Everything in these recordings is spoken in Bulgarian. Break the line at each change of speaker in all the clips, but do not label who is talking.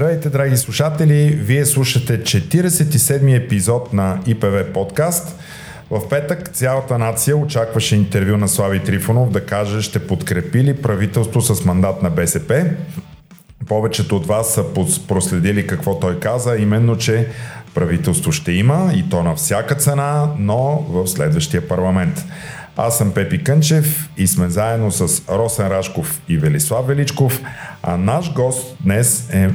Здравейте, драги слушатели! Вие слушате 47-ми епизод на ИПВ подкаст. В петък цялата нация очакваше интервю на Слави Трифонов да каже ще подкрепи ли правителство с мандат на БСП. Повечето от вас са проследили какво той каза, именно, че правителство ще има и то на всяка цена, но в следващия парламент. Аз съм Пепи Кънчев и сме заедно с Росен Рашков и Велислав Величков, а наш гост днес е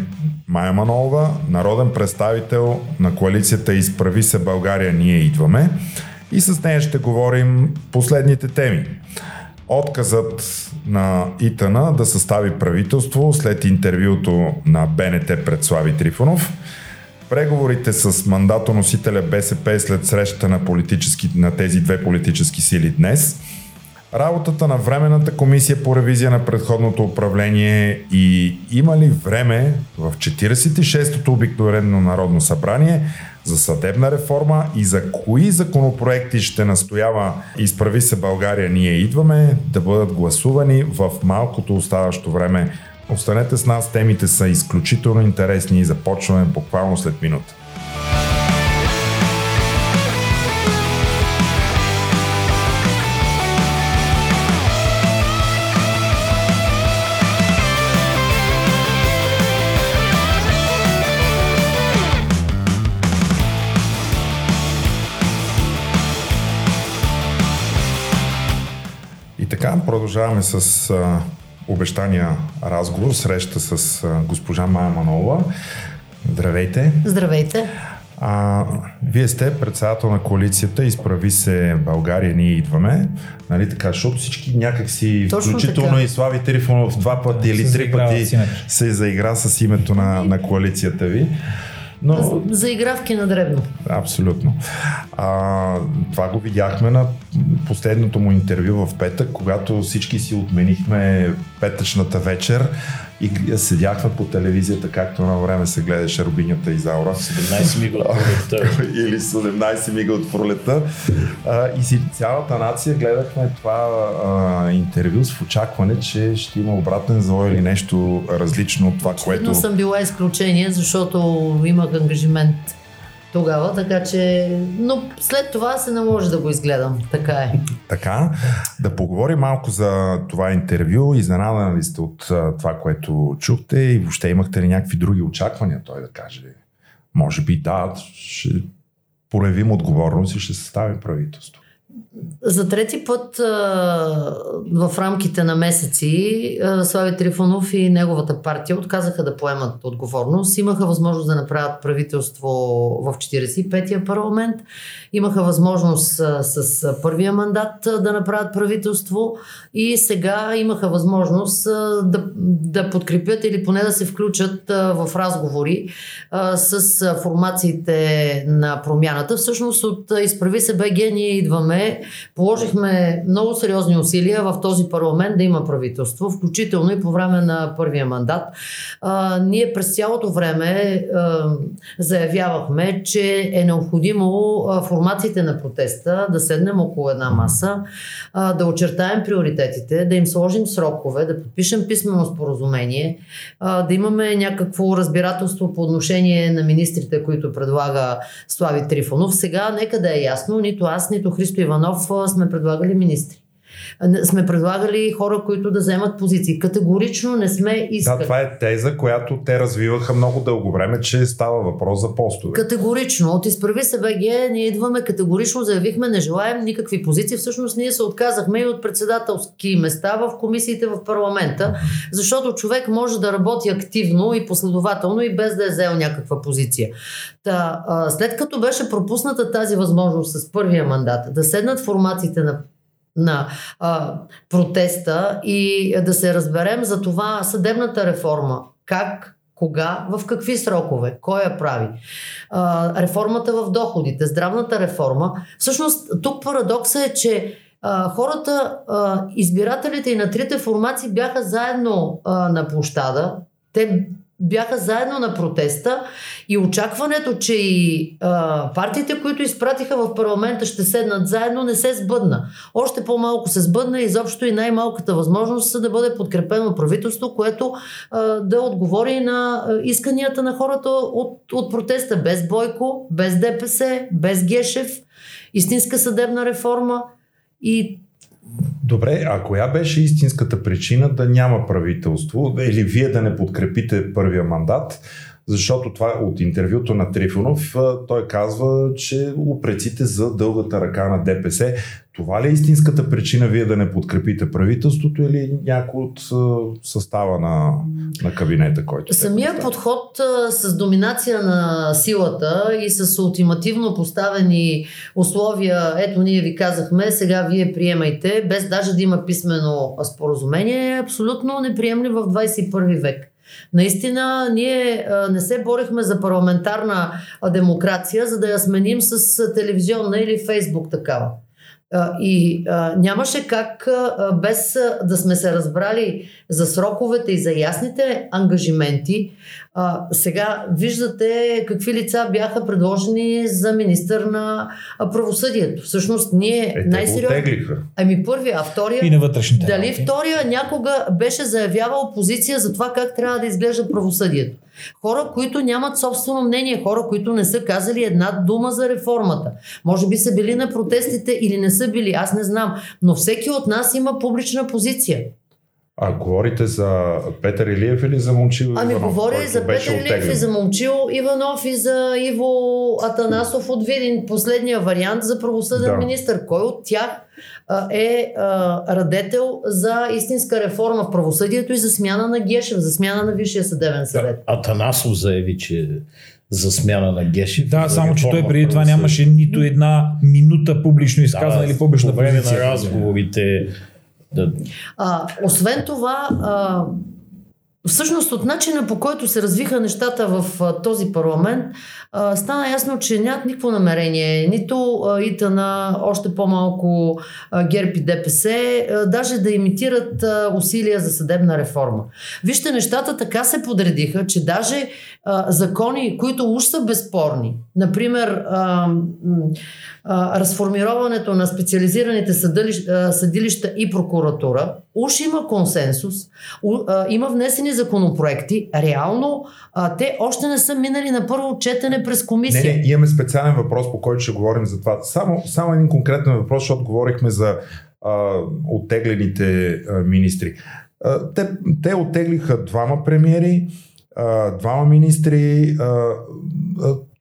Майя Манолова, народен представител на коалицията Изправи се България, ние идваме и с нея ще говорим последните теми. Отказът на Итана да състави правителство след интервюто на БНТ пред Слави Трифонов – преговорите с мандатоносителя БСП след срещата на, на тези две политически сили днес, работата на Временната комисия по ревизия на предходното управление и има ли време в 46-то обикновено Народно събрание за съдебна реформа и за кои законопроекти ще настоява Изправи се България, ние идваме да бъдат гласувани в малкото оставащо време Останете с нас, темите са изключително интересни и започваме буквално след минута. И така, продължаваме с обещания разговор, среща с госпожа Майя Манова. Здравейте!
Здравейте!
А, вие сте председател на коалицията Изправи се България, ние идваме. Нали така, защото всички някакси, Точно включително така. и Слави Трифонов два пъти или три пъти се заигра с името на, на коалицията ви.
Но... Заигравки на дребно.
Абсолютно. А, това го видяхме на последното му интервю в петък, когато всички си отменихме петъчната вечер и седяхме по телевизията, както на време се гледаше Рубинята и Заура.
17 мига от пролета.
Или 17 мига от пролета. и си цялата нация гледахме това а, интервю с очакване, че ще има обратен завой или нещо различно от това, което...
Очевидно съм била изключение, защото имах ангажимент тогава, така че... Но след това се наложи да го изгледам. Така е.
Така. Да поговорим малко за това интервю. Изненадани ли сте от това, което чухте и въобще имахте ли някакви други очаквания той да каже? Може би да, ще проявим отговорност и ще съставим правителство.
За трети път в рамките на месеци Слави Трифонов и неговата партия отказаха да поемат отговорност. Имаха възможност да направят правителство в 45-я парламент. Имаха възможност с първия мандат да направят правителство и сега имаха възможност да, да подкрепят или поне да се включат в разговори с формациите на промяната. Всъщност от Изправи се БГ ние идваме Положихме много сериозни усилия в този парламент да има правителство, включително и по време на първия мандат. А, ние през цялото време а, заявявахме, че е необходимо а, формациите на протеста да седнем около една маса, а, да очертаем приоритетите, да им сложим срокове, да подпишем писмено споразумение, а, да имаме някакво разбирателство по отношение на министрите, които предлага Слави Трифонов. Сега нека да е ясно, нито аз, нито Христо Иванов сме предлагали министри. Сме предлагали хора, които да вземат позиции. Категорично не сме искали.
Да, това е теза, която те развиваха много дълго време, че става въпрос за постове.
Категорично. От изправи се БГ ние идваме категорично, заявихме, не желаем никакви позиции. Всъщност ние се отказахме и от председателски места в комисиите в парламента, защото човек може да работи активно и последователно и без да е взел някаква позиция. Та, след като беше пропусната тази възможност с първия мандат да седнат формациите на на а, протеста и да се разберем за това съдебната реформа. Как, кога, в какви срокове, кой я прави. А, реформата в доходите, здравната реформа. Всъщност, тук парадокса е, че а, хората, а, избирателите и на трите формации бяха заедно а, на площада. Те бяха заедно на протеста и очакването, че и а, партиите, които изпратиха в парламента ще седнат заедно, не се сбъдна. Още по-малко се сбъдна изобщо и най-малката възможност са да бъде подкрепено правителство, което а, да отговори на исканията на хората от, от протеста. Без Бойко, без ДПС, без Гешев, истинска съдебна реформа и
Добре, а коя беше истинската причина да няма правителство или вие да не подкрепите първия мандат? Защото това от интервюто на Трифонов той казва, че упреците за дългата ръка на ДПС. Това ли е истинската причина вие да не подкрепите правителството или някой от състава на, на кабинета, който
Самия подход с доминация на силата и с ултимативно поставени условия, ето ние ви казахме, сега вие приемайте, без даже да има писмено споразумение, е абсолютно неприемли в 21 век. Наистина, ние не се борихме за парламентарна демокрация, за да я сменим с телевизионна или фейсбук такава. И нямаше как без да сме се разбрали за сроковете и за ясните ангажименти. А, сега виждате какви лица бяха предложени за министър на правосъдието. Всъщност ние
е,
най-сериозно. Ами първия, а втория.
И на вътрешните.
Дали втория някога беше заявявал позиция за това как трябва да изглежда правосъдието? Хора, които нямат собствено мнение, хора, които не са казали една дума за реформата. Може би са били на протестите или не са били, аз не знам. Но всеки от нас има публична позиция.
А говорите за Петър Илиев или за Момчил
Ами Иванов? говоря и за Петър Илиев и за Момчил Иванов и за Иво Атанасов от Видин. Последния вариант за правосъден да. министр. Кой от тях е а, радетел за истинска реформа в правосъдието и за смяна на Гешев, за смяна на Висшия съдебен съвет.
Атанасов заяви, че за смяна на Гешев.
Да, само че той преди това нямаше нито една минута публично изказана да, или публична
по време на разговорите.
Да. А, освен това, а, Всъщност от начина по който се развиха нещата в а, този парламент, а, стана ясно, че нямат никакво намерение, нито а, ИТАНА, още по-малко а, ГЕРБ и ДПС, а, даже да имитират а, усилия за съдебна реформа. Вижте, нещата така се подредиха, че даже закони, които уж са безспорни, например а, а, разформироването на специализираните съдилища, съдилища и прокуратура, уж има консенсус, у, а, има внесени законопроекти, реално а, те още не са минали на първо четене през комисия.
Не, не, имаме специален въпрос, по който ще говорим за това. Само, само един конкретен въпрос, защото говорихме за а, оттеглените а, министри. А, те, те оттеглиха двама премиери, двама министри,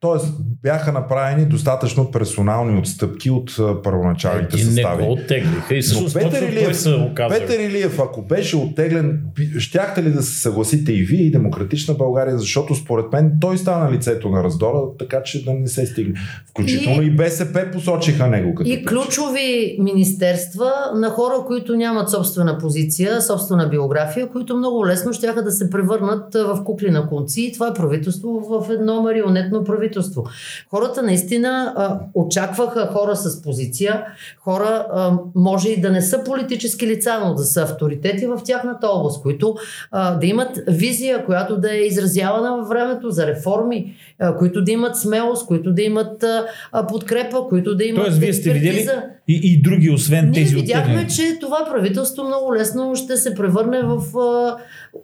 т.е. бяха направени достатъчно персонални отстъпки от първоначалните
е,
състави.
Не го оттеглиха и всъщност Петър Илиев, се
Петър Илиев, ако беше оттеглен, щяхте ли да се съгласите и вие и Демократична България, защото според мен той стана лицето на раздора, така че да не се стигне. Включително и, и БСП посочиха него като
И ключови министерства на хора, които нямат собствена позиция, собствена биография, които много лесно ще да се превърнат в кукли на конци. Това е правителство в едно марионетно правителство правителство. Хората наистина а, очакваха хора с позиция, хора а, може и да не са политически лица, но да са авторитети в тяхната област, които а, да имат визия, която да е изразявана във времето за реформи, а, които да имат смелост, които да имат а, подкрепа, които да имат.
Тоест, вие сте видели и, и други, освен
Ние
тези
видяхме, оттегни. че това правителство много лесно ще се превърне в а,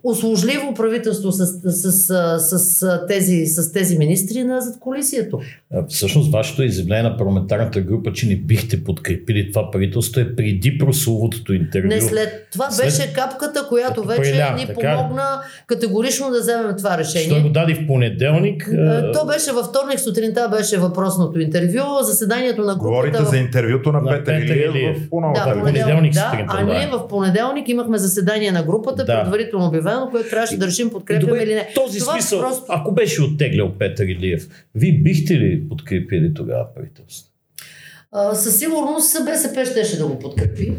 услужливо правителство с, с, с, с, с, тези, с тези министри на задколисието.
Всъщност, вашето изявление на парламентарната група, че не бихте подкрепили това правителство е преди прословутото интервю.
Не след. Това след... беше капката, която вече Преля, ни така... помогна категорично да вземем това решение.
Той го даде в понеделник.
То беше във вторник сутринта, беше въпросното интервю. Заседанието на групата.
Говорите в... за интервюто на, на Петър Илиев в
да, понеделник. Да, а ние в понеделник имахме заседание на групата, да. предварително обявено, което трябваше да решим подкрепяме или не.
Този Това смисъл, просто... ако беше оттеглял Петър Илиев, вие бихте ли подкрепили тогава правителство?
Със сигурност БСП щеше да го подкрепи.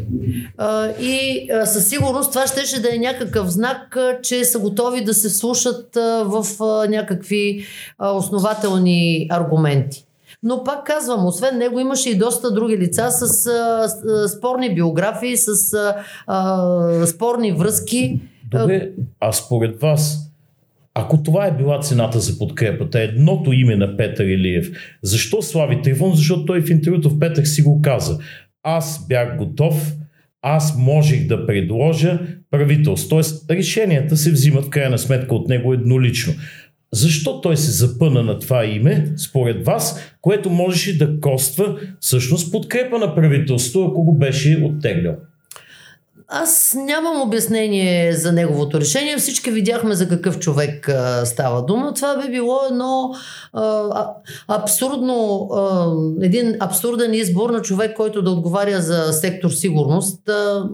И със сигурност това щеше да е някакъв знак, че са готови да се слушат в някакви основателни аргументи. Но пак казвам, освен него имаше и доста други лица с спорни биографии, с а, спорни връзки.
Добре, а според вас Ако това е била цената за подкрепата, едното име на Петър Илиев, защо Слави Трифон? Защото той в интервюто в Петър си го каза. Аз бях готов, аз можех да предложа правителство. Тоест, решенията се взимат в крайна сметка от него еднолично. Защо той се запъна на това име, според вас, което можеше да коства всъщност подкрепа на правителство, ако го беше оттеглял?
Аз нямам обяснение за неговото решение. Всички видяхме за какъв човек а, става дума. Това би било едно а, абсурдно, а, един абсурден избор на човек, който да отговаря за сектор сигурност, а,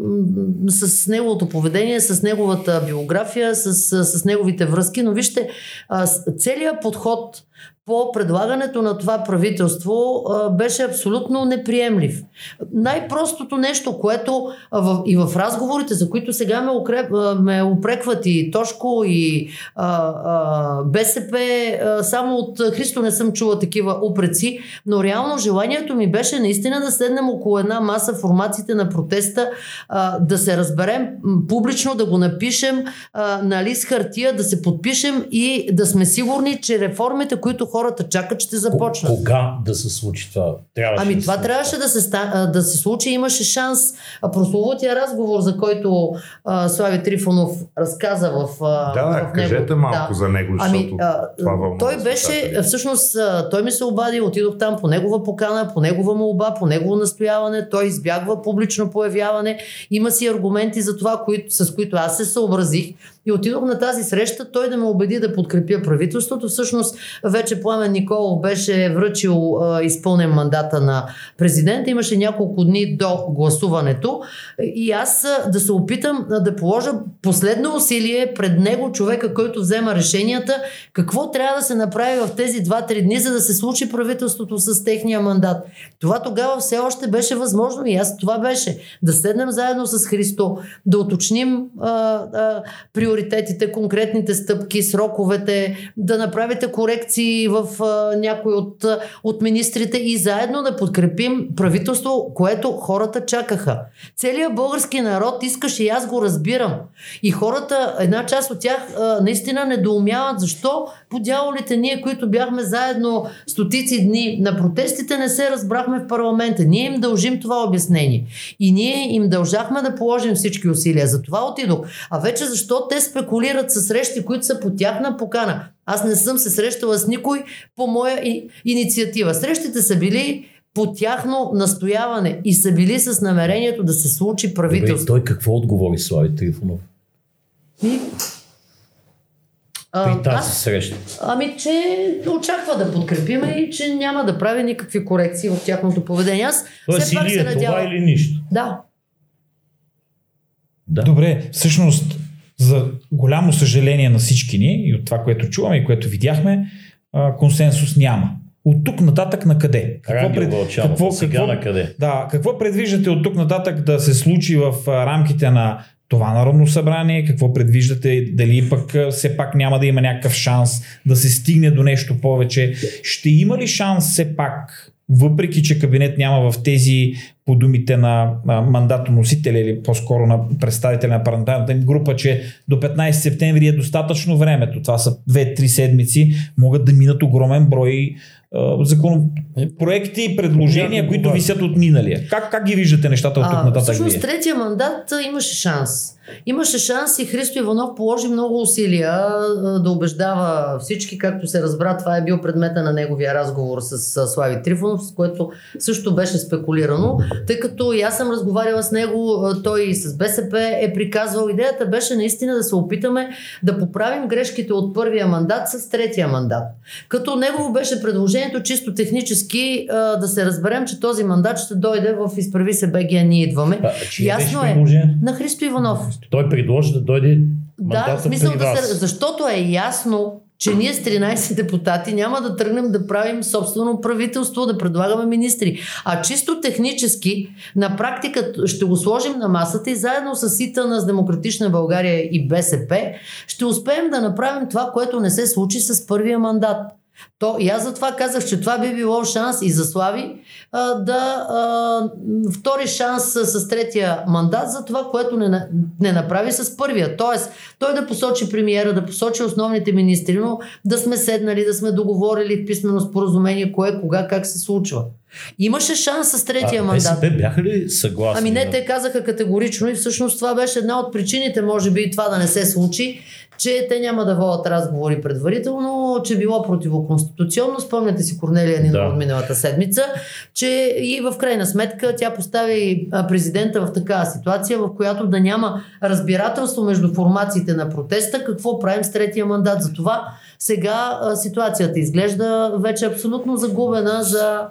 с неговото поведение, с неговата биография, с, с, неговите връзки. Но вижте, а, целият подход по предлагането на това правителство беше абсолютно неприемлив. Най-простото нещо, което и в разговорите, за които сега ме, укреп, ме упрекват и Тошко, и а, а, БСП, а, само от Христо не съм чула такива упреци, но реално желанието ми беше наистина да седнем около една маса формациите на протеста, а, да се разберем публично, да го напишем а, на лист хартия, да се подпишем и да сме сигурни, че реформите, които хората чакат, ще започнат.
Кога да се случи това?
Трябваше ами да това се трябваше да се, да се случи. Имаше шанс. Прословутия разговор, за който а, Слави Трифонов разказа в.
А, да, да,
в
кажете
него.
малко да. за него, защото ами, а, това вълнува.
Той беше, всъщност, той ми се обади, отидох там по негова покана, по негова молба, по негово настояване. Той избягва публично появяване. Има си аргументи за това, които, с които аз се съобразих. И отидох на тази среща, той да ме убеди да подкрепя правителството. Всъщност, вече Пламен Николов беше връчил а, изпълнен мандата на президента. Имаше няколко дни до гласуването. И аз а, да се опитам а, да положа последно усилие пред него, човека, който взема решенията, какво трябва да се направи в тези 2-3 дни, за да се случи правителството с техния мандат. Това тогава все още беше възможно и аз това беше. Да седнем заедно с Христо, да уточним а, а, приоритетите, конкретните стъпки, сроковете, да направите корекции в а, някой от, от министрите и заедно да подкрепим правителство, което хората чакаха. Целият български народ искаше и аз го разбирам. И хората, една част от тях а, наистина недоумяват защо по дяволите ние, които бяхме заедно стотици дни на протестите, не се разбрахме в парламента. Ние им дължим това обяснение. И ние им дължахме да положим всички усилия. За това отидох. А вече защо те спекулират с срещи, които са по тяхна покана? Аз не съм се срещала с никой по моя и, инициатива. Срещите са били по тяхно настояване и са били с намерението да се случи правителство.
Добре, той какво отговори Слави Трифонов?
И...
При тази аз, среща.
Ами, че очаква да подкрепиме и че няма да прави никакви корекции в тяхното поведение. Аз
Тоест все пак или е се надява... това или нищо.
Да.
да. Добре, всъщност за голямо съжаление на всички ни и от това, което чуваме и което видяхме, консенсус няма. От тук нататък на къде?
Какво, пред... какво, сега какво, на къде?
Да, какво предвиждате от тук нататък да се случи в рамките на това Народно събрание? Какво предвиждате? Дали пък все пак няма да има някакъв шанс да се стигне до нещо повече? Ще има ли шанс все пак въпреки че кабинет няма в тези по думите на мандатоносителя или по-скоро на представителя на парламентарната група, че до 15 септември е достатъчно времето. Това са 2-3 седмици, могат да минат огромен брой законопроекти и предложения, които висят от миналия. Как, как ги виждате нещата от тук нататък?
Всъщност, третия мандат имаше шанс. Имаше шанс и Христо Иванов положи много усилия да убеждава всички, както се разбра, това е бил предмета на неговия разговор с Слави Трифонов, с което също беше спекулирано, тъй като и аз съм разговаряла с него, той и с БСП е приказвал. Идеята беше наистина да се опитаме да поправим грешките от първия мандат с третия мандат. Като негово беше предложението чисто технически да се разберем, че този мандат ще дойде в Изправи се БГ, ние идваме.
А,
Ясно е. На Христо Иванов.
Той предложи да дойде
Да, в смисъл да се, защото е ясно, че ние с 13 депутати няма да тръгнем да правим собствено правителство, да предлагаме министри. А чисто технически, на практика ще го сложим на масата и заедно с СИТА на Демократична България и БСП ще успеем да направим това, което не се случи с първия мандат. То, и аз затова казах, че това би било шанс и за Слави а, да а, втори шанс с, с третия мандат за това, което не, не направи с първия. Тоест, той да посочи премиера, да посочи основните министри, но да сме седнали, да сме договорили писмено споразумение, кое, кога, как се случва. Имаше шанс с третия
а,
мандат.
БСП бяха ли съгласни?
Ами не, те казаха категорично и всъщност това беше една от причините, може би, това да не се случи, че те няма да водят разговори предварително, че било противоконституционно. Спомняте си Корнелия Нинова да. от миналата седмица, че и в крайна сметка тя постави президента в такава ситуация, в която да няма разбирателство между формациите на протеста, какво правим с третия мандат. Затова сега ситуацията изглежда вече абсолютно загубена за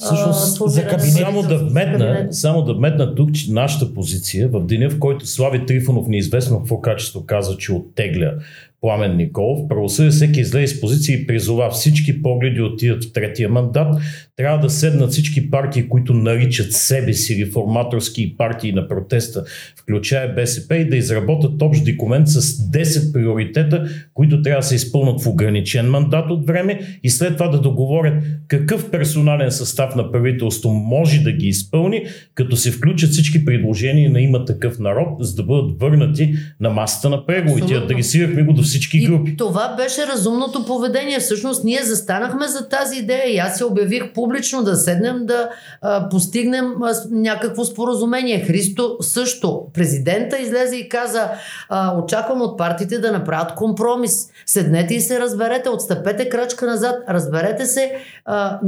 Всъщност, за кабинет, само, да вметна, само да вметна тук, че нашата позиция в деня, в който Слави Трифонов неизвестно в какво качество каза, че оттегля Пламен Николов. Правосъдие всеки излезе с позиция и призова всички погледи отидат в третия мандат. Трябва да седнат всички партии, които наричат себе си реформаторски партии на протеста, включая БСП, и да изработят общ документ с 10 приоритета, които трябва да се изпълнат в ограничен мандат от време и след това да договорят какъв персонален състав на правителство може да ги изпълни, като се включат всички предложения на има такъв народ, за да бъдат върнати на масата на преговорите. Адресирахме го до всички групи.
И това беше разумното поведение. Всъщност ние застанахме за тази идея и аз се обявих публично да седнем да а, постигнем а, някакво споразумение. Христо също. Президента излезе и каза а, очаквам от партиите да направят компромис. Седнете и се разберете, отстъпете крачка назад, разберете се а,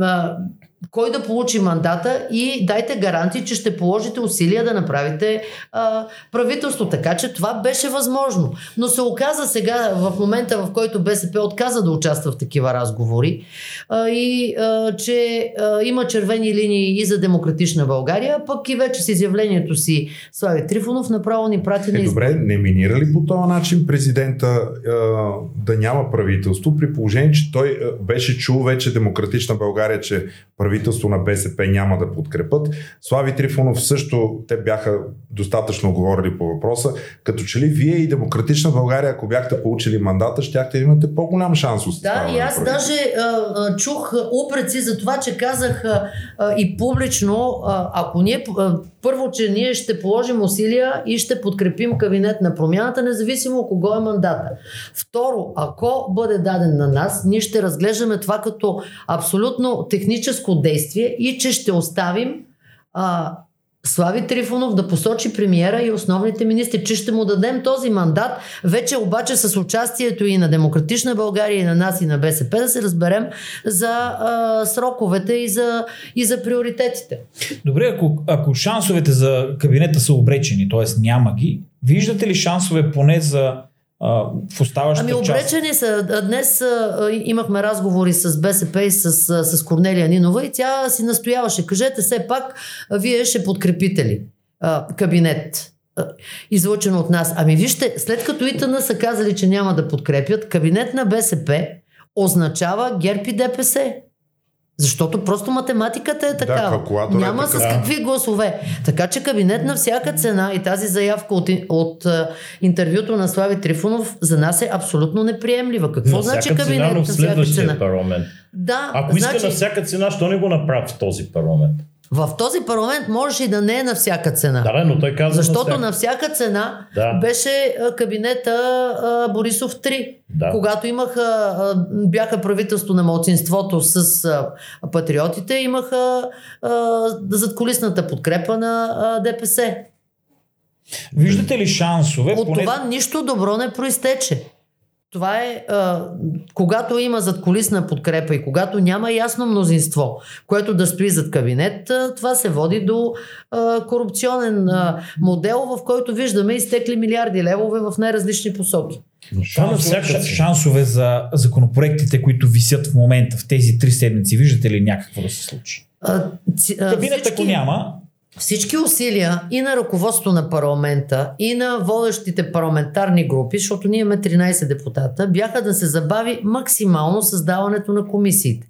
а, кой да получи мандата и дайте гаранти, че ще положите усилия да направите а, правителство. Така че това беше възможно. Но се оказа сега, в момента в който БСП отказа да участва в такива разговори а, и а, че а, има червени линии и за демократична България, пък и вече с изявлението си Слави Трифонов направо ни прати
на
е,
Добре, не минира ли по този начин президента а, да няма правителство, при положение, че той а, беше чул вече демократична България, че правителство на БСП няма да подкрепят. Слави Трифонов също, те бяха достатъчно говорили по въпроса, като че ли вие и Демократична България, ако бяхте получили мандата, щяхте да имате по-голям шанс.
Да, и аз даже а, чух упреци за това, че казах а, и публично, а, ако ние, а, първо, че ние ще положим усилия и ще подкрепим кабинет на промяната, независимо кого е мандата. Второ, ако бъде даден на нас, ние ще разглеждаме това като абсолютно техническо действие и че ще оставим а, Слави Трифонов да посочи премиера и основните министри, че ще му дадем този мандат, вече обаче с участието и на Демократична България, и на нас, и на БСП, да се разберем за а, сроковете и за, и за приоритетите.
Добре, ако, ако шансовете за кабинета са обречени, т.е. няма ги, виждате ли шансове поне за в оставащата
Ами обречени
част.
са. Днес а, имахме разговори с БСП и с, с Корнелия Нинова и тя си настояваше. Кажете все пак, вие ще подкрепите ли а, кабинет? излъчено от нас. Ами вижте, след като ИТН са казали, че няма да подкрепят, кабинет на БСП означава ГЕРБ и ДПС. Защото просто математиката е такава. Да, Няма е така. с какви гласове. Така че кабинет на всяка цена и тази заявка от, от интервюто на Слави Трифонов за нас е абсолютно неприемлива. Какво
на
значи кабинет цена,
на всяка цена? Парламент.
Да,
Ако значи... иска на всяка цена, що не го направи в този парламент?
В този парламент можеше и да не е на всяка цена.
Да, но той каза.
Защото на всяка, на всяка цена да. беше кабинета а, Борисов 3. Да. Когато имаха, а, бяха правителство на малцинството с а, патриотите, имаха а, задколисната подкрепа на а, ДПС.
Виждате ли шансове?
От поне... това нищо добро не проистече. Това е, а, когато има задколисна подкрепа и когато няма ясно мнозинство, което да стои зад кабинет, а, това се води до а, корупционен а, модел, в който виждаме изтекли милиарди левове в най-различни посоки.
Шансове, шансове за законопроектите, които висят в момента, в тези три седмици, виждате ли някакво да се случи? А, ци, а, Кабинет, всички... ако няма,
всички усилия и на ръководство на парламента, и на водещите парламентарни групи, защото ние имаме 13 депутата, бяха да се забави максимално създаването на комисиите.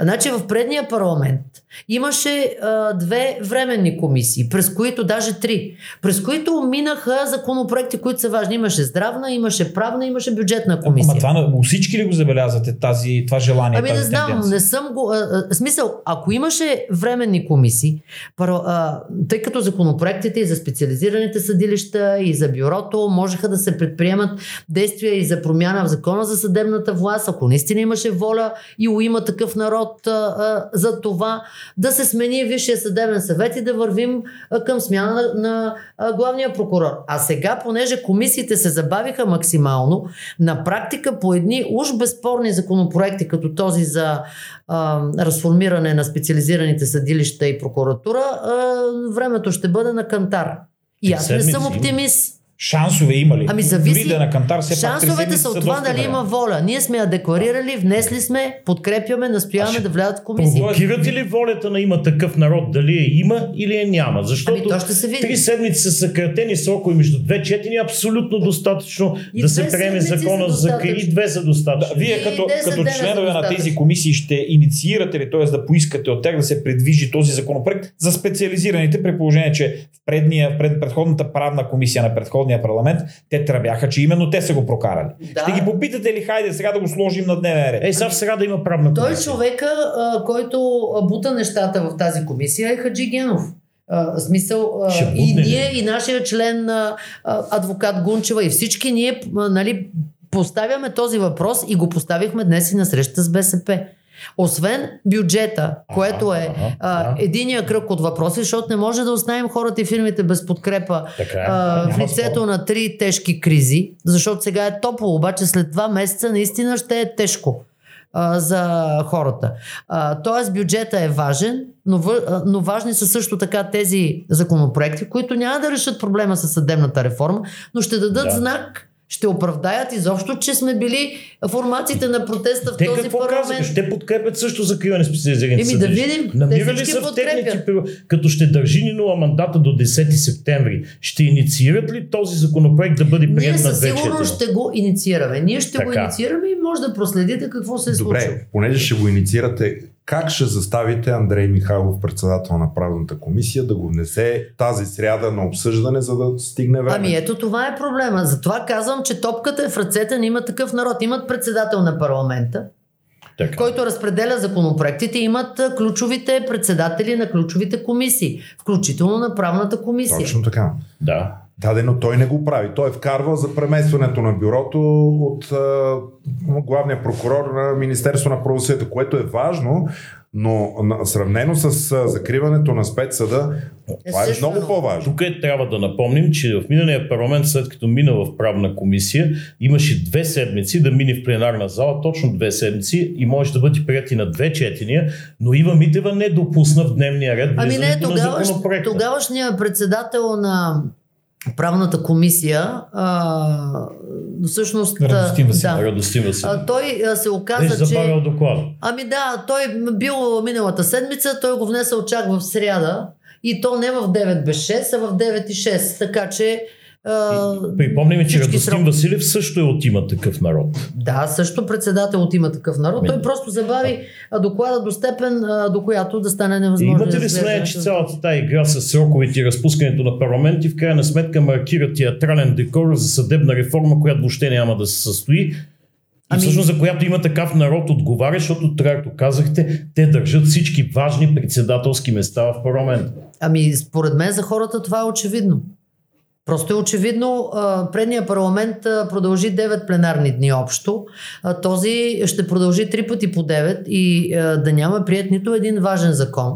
Значи в предния парламент Имаше а, две временни комисии, през които, даже три, през които минаха законопроекти, които са важни. Имаше здравна, имаше правна, имаше бюджетна комисия.
Ама това всички ли го забелязвате, тази, това желание?
Ами не
тази
знам,
тенденция?
не съм го. А, а, смисъл, ако имаше временни комисии, първо, а, тъй като законопроектите и за специализираните съдилища и за бюрото можеха да се предприемат действия и за промяна в закона за съдебната власт, ако наистина имаше воля и има такъв народ а, а, за това да се смени Висшия съдебен съвет и да вървим а, към смяна на, на а, главния прокурор. А сега, понеже комисиите се забавиха максимално, на практика по едни уж безспорни законопроекти, като този за а, разформиране на специализираните съдилища и прокуратура, а, времето ще бъде на кантар. И аз не съм оптимист.
Шансове има ли?
Ами зависи.
Дори да е на кантар, все
Шансовете са от това дали има воля. Ние сме я декларирали, внесли сме, подкрепяме, настояваме
А
да влязат в комисии.
Провокирате ли волята на има такъв народ? Дали я има или я няма? Защото
Ами то ще се види.
три седмици са съкратени срокове между две четения, абсолютно достатъчно
И
да се приеме закона за и
достатъчно.
две са достатъчно.
Да, вие като,
10
като членове на тези комисии ще инициирате ли, т.е. да поискате от тях да се предвижи този законопроект за специализираните, при положение, че в, предния, в пред, предходната правна комисия на предходния парламент те тръбяха, че именно те са го прокарали.
Да.
Ще ги попитате ли, хайде сега да го сложим на дневен ред?
Е, сега в среда има правна
Той е
комисия.
човека, а, който бута нещата в тази комисия е Хаджи Генов. А, смисъл,
Ще
и ние, и нашия член а, адвокат Гунчева, и всички ние нали, поставяме този въпрос и го поставихме днес и на среща с БСП. Освен бюджета, което е
ага,
а, единия кръг от въпроси, защото не може да оставим хората и фирмите без подкрепа
Така е.
а, в лицето
спор.
на три тежки кризи, защото сега е топло, обаче след два месеца наистина ще е тежко а, за хората. А, тоест бюджета е важен, но, въ- но важни са също така тези законопроекти, които няма да решат проблема с съдебната реформа, но ще дадат
Да.
знак, ще оправдаят изобщо, че сме били формациите на протеста в
Те
този
какво
парламент.
казаха? Ще подкрепят също закриване специализираните
Еми, да видим. Те
Намира ли
всички
са в техните, като ще държи Нинова мандата до 10 септември, ще инициират ли този законопроект да бъде
Ние
прият на
със сигурност ще го инициираме. Ние ще го
Така.
инициираме и може да проследите какво се е случило.
Добре, понеже ще го инициирате, как ще заставите Андрей Михайлов, председател на правната комисия, да го внесе тази сряда на обсъждане, за да стигне време?
Ами ето това е проблема. Затова казвам, че топката е в ръцете на има такъв народ. Имат председател на парламента,
Така.
който разпределя законопроектите. Имат ключовите председатели на ключовите комисии, включително на правната комисия.
Точно така.
Да.
Да, но той не го прави. Той е вкарва за преместването на бюрото от а, главния прокурор на Министерство на правосъдието, което е важно, но на, сравнено с а, закриването на спецсъда, това е
Естествено.
много по-важно.
Тук е, трябва да напомним, че в миналия парламент, след като мина в правна комисия, имаше две седмици да мине в пленарна зала, точно две седмици и може да бъде прият и на две четения, но Ива Митева не допусна в дневния ред
Ами не, тогаваш, тогавашният председател на правната комисия, а, всъщност... а,
Радостин Василев.
да,
Радостин Василев.
а, той се
Беше
оказа, че...
доклада.
Ами да, той бил миналата седмица, той го внесъл чак в сряда и то не в 9 без 6, а в 9 и 6. Така че... А,
Припомним, че Радостин
срок-
Василев също е от има такъв народ.
Да, също председател от има такъв народ.
Ами-
Той просто забави а, доклада до степен, а, до която да стане невъзможно.
Имате ли
изглежда.
че цялата тази игра с сроковете и разпускането на парламенти в крайна сметка маркира театрален декор за съдебна реформа, която въобще няма да се състои? И
Ами-
всъщност за която има такъв народ отговаря, защото, както казахте, те държат всички важни председателски места в парламент.
Ами, според мен за хората това е очевидно. Просто е очевидно. Предния парламент продължи 9 пленарни дни общо. Този ще продължи 3 пъти по 9 и да няма прият нито един важен закон.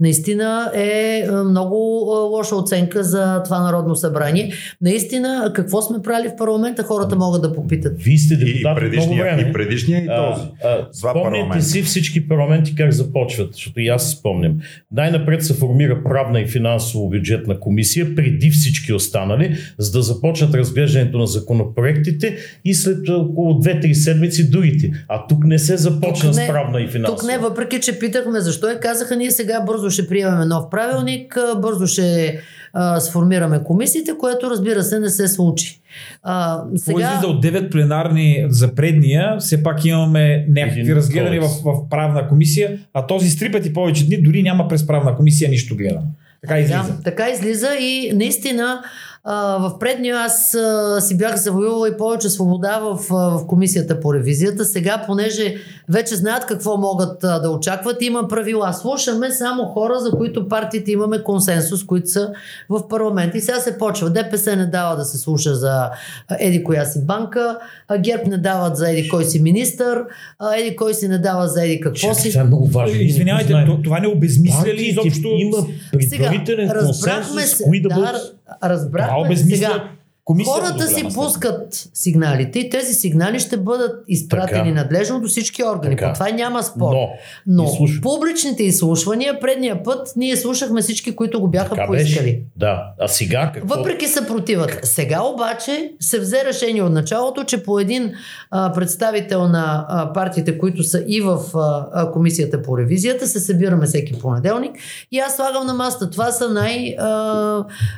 Наистина е а, много а, лоша оценка за това Народно събрание. Наистина, какво сме правили в парламента, хората могат да попитат.
Вие сте
И,
депутат много
предишния,
време.
и предишния, и този.
А, а, спомняте си всички парламенти как започват, защото и аз си спомням. Най-напред се формира правна и финансово-бюджетна комисия, преди всички останали, за да започнат разглеждането на законопроектите и след около 2-3 седмици другите. А тук не се започна
Тук
с
не-
правна и финансова.
Тук не, въпреки че питахме защо и казаха, ние сега бързо ще приемем нов правилник, бързо ще а, сформираме комисиите, което разбира се не се случи. А,
Сега... излиза от 9 пленарни за предния, все пак имаме някакви разгледани в, в правна комисия, а този с три пъти повече дни дори няма през правна комисия нищо гледано. Така излиза.
Да, така излиза и наистина а, в предния аз а, си бях завоювала и повече свобода в, а, в комисията по ревизията. Сега, понеже вече знаят какво могат а, да очакват, има правила. Слушаме само хора, за които партиите имаме консенсус, които са в парламент. И сега се почва. ДПС не дава да се слуша за еди коя си банка, а ГЕРБ не дават за еди кой си министър, а, еди кой си не дава за еди какво
Чакай,
си.
това е много важно.
Извинявайте,
Знаем.
то- това не обезмисля ли изобщо?
Има предварителен
разбрахме
консенсус,
се,
кои да
да,
бъдат...
Това
разбрахме
обезмисля
сега.
Комисията.
Хората си пускат сигналите и тези сигнали ще бъдат изпратени
Така.
надлежно до всички органи.
Така.
По това няма спор.
Но,
Но
изслушва-
публичните изслушвания, предния път ние слушахме всички, които го бяха
така
поискали.
беше. Да. А сега какво?
Въпреки съпротивата. Сега обаче се взе решение от началото, че по един а, представител на а, партиите, които са и в а, комисията по ревизията, се събираме всеки понеделник и аз слагам на масата. Това са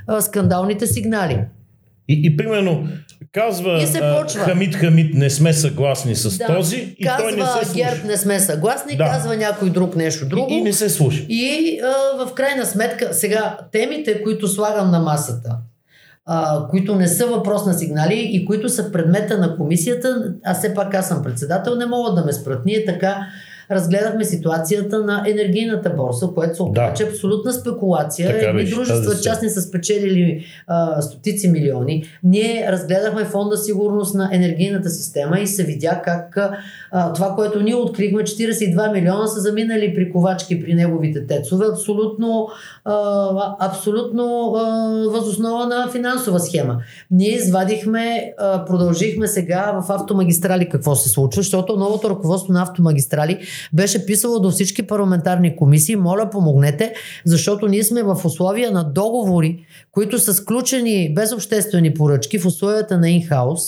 най-скандалните сигнали.
И, и примерно казва
И се почва.
Хамид Хамид не сме съгласни с
Да.
този и
казва
той не се слуша.
ГЕРБ не сме съгласни,
Да.
казва някой друг нещо друго.
И, и не се слуша.
И а, в крайна сметка, сега темите, които слагам на масата, а, които не са въпрос на сигнали и които са предмета на комисията, а все пак аз съм председател, не могат да ме спрат. Ние така разгледахме ситуацията на енергийната борса, което се оказа,
Да.
че е абсолютна спекулация.
Така
Едни
беше,
дружества
тази
частни са спечелили а, стотици милиони. Ние разгледахме фонда сигурност на енергийната система и се видя как това, което ние открихме, 42 милиона са заминали при ковачки при неговите тецове. Абсолютно, а, абсолютно възоснова на финансова схема. Ние извадихме, а, продължихме сега в автомагистрали какво се случва, защото новото ръководство на автомагистрали беше писало до всички парламентарни комисии, моля помогнете, защото ние сме в условия на договори, които са сключени без обществени поръчки в условията на инхаус,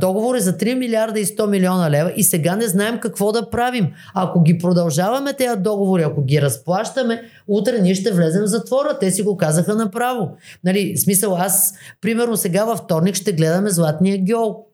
договори за 3 милиарда и 100 милиона лева и сега не знаем какво да правим. Ако ги продължаваме тези договори, ако ги разплащаме, утре ние ще влезем в затвора. Те си го казаха направо. Нали, смисъл, аз, примерно сега във вторник ще гледаме Златния геол.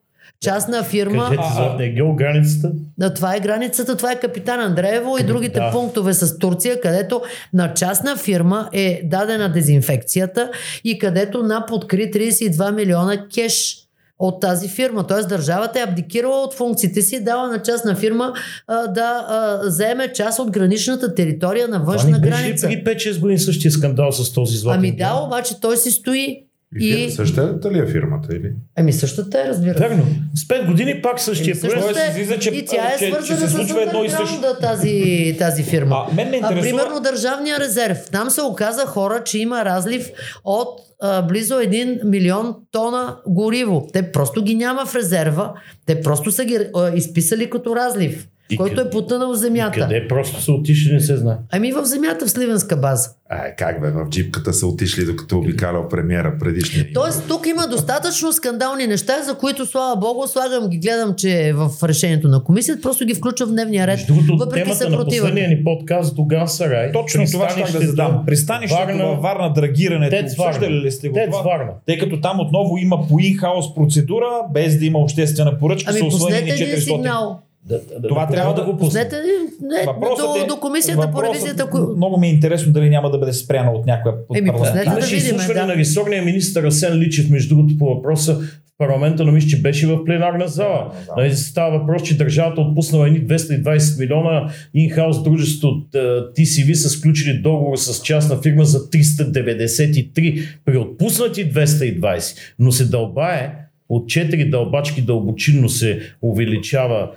Частна фирма.
Кажете
А,
за гео границата.
Да, това е границата, това е Капитан Андреево и другите
Да.
пунктове с Турция, където на частна фирма е дадена дезинфекцията и където НАП откри 32 милиона кеш от тази фирма. Тоест държавата е абдикирала от функциите си и дала на частна фирма а, да а, заеме част от граничната територия на
Това
външна
не беше
граница.
преди 5-6 години същия скандал с този златен
Ами да, обаче той си стои.
И...
И...
Същата ли е фирмата или?
Ами същата е, разбира се.
Верно. С 5 години пак същия
Еми,
проект.
същата е.
излиза, че-
и тя е
че- че
свързана с
случва едно и също.
тази, тази фирма.
А, мен ме
А,
интересува...
примерно Държавния резерв. Там се оказа хора, че има разлив от а, близо 1 милион тона гориво. Те просто ги няма в резерва. Те просто са ги а, изписали като разлив,
И
който
къде-
е потънал в земята.
Къде просто са отишли, не се знае.
Ами в земята в Сливенска база.
Ай, как бе, в джипката са отишли докато обикалял премиера предишния.
Тоест, тук има достатъчно скандални неща, за които, слава богу, слагам ги, гледам, че е в решението на комисията, просто ги включвам в дневния ред,
другото,
въпреки
темата на последния ни подкаст Доган Сарай.
Точно това ще да задам. Пристанището
Варна-
във Варна, драгирането,
Тец Варна.
ли сте го
Тец
това?
Варна.
Тъй като там отново има по инхаус процедура, без да има обществена поръчка,
Ами
са освоени
пуснете един
400.
сигнал.
Да, да,
Това
да,
трябва
да го пусне.
Пуснете не,
Въпросът
до,
е-
до комисията по
въпросът-
ревизията. кои-
Много ми е интересно дали няма да бъде спряна от някоя
Еми, пуснете да
Имаше
видим,
изслушване
да.
на ресорния министр Асен Личев, между другото, по въпроса в парламента, но мисля, че беше в пленарна зала. Нали, става въпрос, че държавата отпуснала едни 220 милиона, инхаус дружеството от е, TCV са сключили договор с частна фирма за 393 при отпуснати 220, но се дълбае от 4 дълбачки дълбочинно се увеличава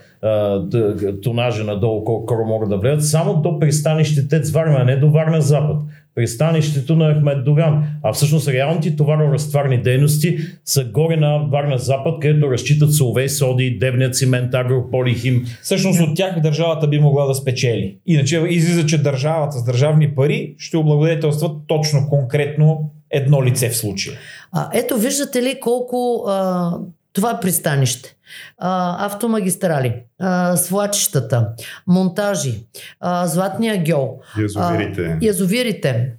тонажа надолу, колко хора могат да влезат, само до пристанище Тец Варна, а не до Варна Запад. Пристанището на Ахмед Доган. А всъщност реалните товаро-разтварни дейности са горе на Варна Запад, където разчитат Соловей, Соди, Девния цимент, Агрополихим.
Всъщност от тях държавата би могла да спечели. Иначе излиза, че държавата с държавни пари ще облагодетелства точно конкретно едно лице в случая.
А, ето, виждате ли колко а, това пристанище. А, автомагистрали, а, свлачищата, монтажи, а, златния гьол,
Язовирите.
а, язовирите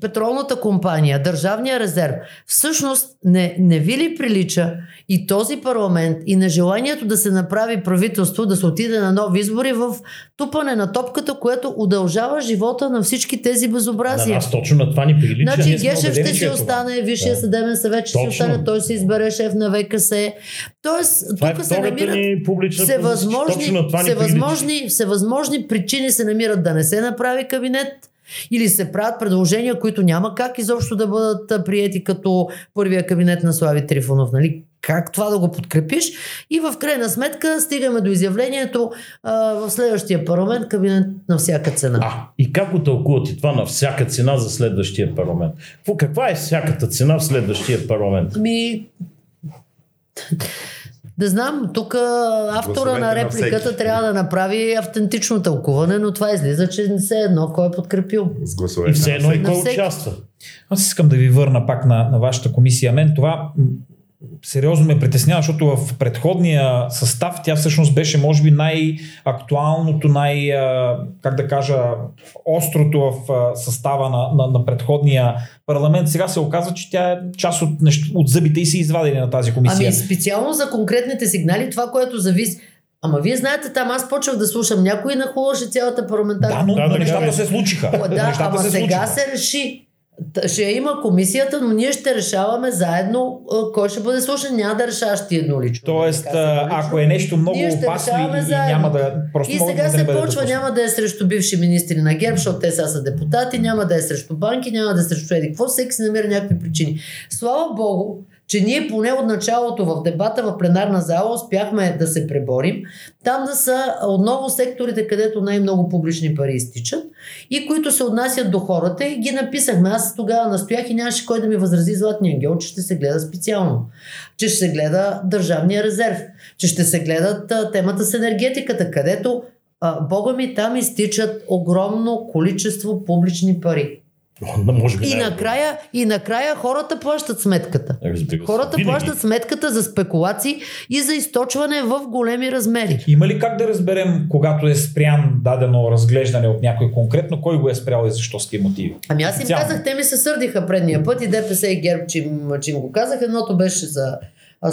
петролната компания, държавния резерв. Всъщност не, не ви ли прилича и този парламент и на желанието да се направи правителство, да се отиде на нови избори в тупане на топката, което удължава живота на всички тези
На
безобразия.
нас точно на това ни прилича.
Значи Гешев ще си
е
остане, Висшия
Да.
съдебен съвет ще си
Точно.
остане, той се избере шеф на ВКС. Тоест,
Това е
тук се
втората
намират
публична
всевъзможни,
на
всевъзможни, всевъзможни причини се намират да не се направи кабинет или се правят предложения, които няма как изобщо да бъдат приети като първия кабинет на Слави Трифонов. Нали? Как това да го подкрепиш? И в крайна сметка стигаме до изявлението а, в следващия парламент кабинет на всяка цена.
А, и как го тълкувате това на всяка цена за следващия парламент? Какво, каква е всяката цена в следващия парламент?
Ми... Да знам, тук автора на
на
репликата
всеки.
трябва да направи автентично тълкуване, но това излиза, че не се едно кой е подкрепил.
С
И все
на
едно и кой
На
участва.
Аз искам да ви върна пак на, на вашата комисия. Мен това сериозно ме притеснява, защото в предходния състав тя всъщност беше може би най-актуалното, най- как да кажа, острото в състава на, на, на предходния парламент. Сега се оказва, че тя е част от, нещо, от зъбите и се извадени на тази комисия.
Ами специално за конкретните сигнали, това, което зависи. Ама вие знаете, там аз почвах да слушам някой нахулаше цялата парламентарна
да, но,
Да,
но
да,
нещата
да.
се случиха.
Да,
нещата
ама
се
сега
случиха.
се реши. Ще има комисията, но ние ще решаваме заедно кой ще бъде слушан. Няма да решаваш ти еднолично.
Тоест,
Така се
а,
нарича.
ако е нещо много опасно и,
заедно.
няма да... Просто
И сега
да
се почва,
допуснато.
няма да е срещу бивши министри на ГЕРБ, защото те сега са депутати, няма да е срещу банки, няма да е срещу еди. Какво всеки си намира някакви причини. Слава Богу, че ние поне от началото в дебата в пленарна зала успяхме да се преборим. Там да са отново секторите, където най-много публични пари изтичат и които се отнасят до хората и ги написахме. Аз тогава настоях и нямаше кой да ми възрази Златния ангел, че ще се гледа специално. Че ще се гледа Държавния резерв, че ще се гледат темата с енергетиката, където Бога ми там изтичат огромно количество публични пари.
Може би
И
е
накрая, и накрая хората плащат сметката.
Разбира се.
Хората
Винаги.
плащат сметката за спекулации и за източване в големи размери.
Има ли как да разберем, когато е спрян дадено разглеждане от някой конкретно, кой го е спрял и защо с какви мотиви?
Ами аз им
Официално.
казах, те ми се сърдиха предния път и ДПС и ГЕРБ, че им, че им го казах. Едното беше за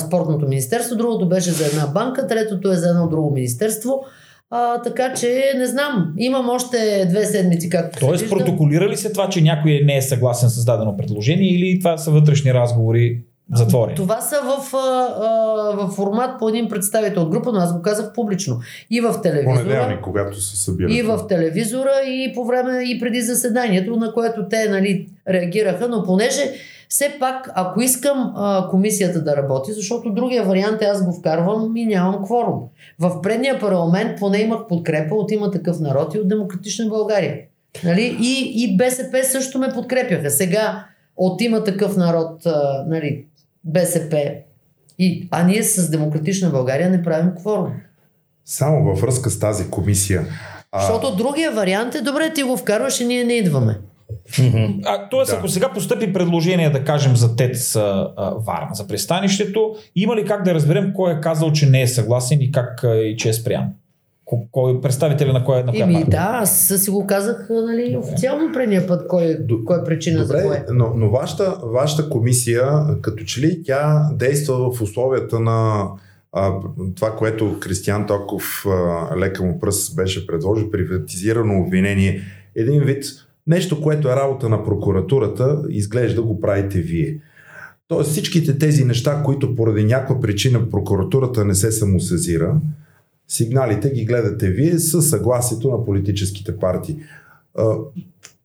спортното министерство, другото беше за една банка, третото е за едно друго министерство. А, така че не знам, имам още две седмици, както се
Тоест,
вижда.
протоколира ли се това, че някой не е съгласен с дадено предложение или това са вътрешни разговори затворени?
Това са в, а, а, в формат по един представител от група, но аз го казах публично. И в телевизора.
Понеделник, когато се събират.
И в телевизора, и по време, и преди заседанието, на което те нали, реагираха, но понеже все пак, ако искам а, комисията да работи, защото другия вариант е аз го вкарвам и нямам кворум. В предния парламент поне имах подкрепа от има такъв народ и от Демократична България. Нали? И, и БСП също ме подкрепяха. Сега от има такъв народ, а, нали, БСП, и, а ние с Демократична България не правим кворум.
Само във връзка с тази комисия. А,
Защото другия вариант е, добре, ти го вкарваш и ние не идваме.
А, тоест,
Да.
ако сега постъпи предложение, да кажем, за ТЕЦ а, Варна, за пристанището, има ли как да разберем кой е казал, че не е съгласен и как а, и че е спрян? Ко- Кой представителя на кой на коя
Еми да, аз си го казах нали, официално предния път, кой, кой е причина за
Добре,
кое.
но, но вашата, вашата комисия, като че ли тя действа в условията на а, това, което Кристиан Токов, а, лека му пръст, беше предложил, приватизирано обвинение. Един вид, нещо, което е работа на прокуратурата, изглежда го правите вие. Тоест всичките тези неща, които поради някаква причина прокуратурата не се самосезира, сигналите ги гледате вие с съгласието на политическите партии.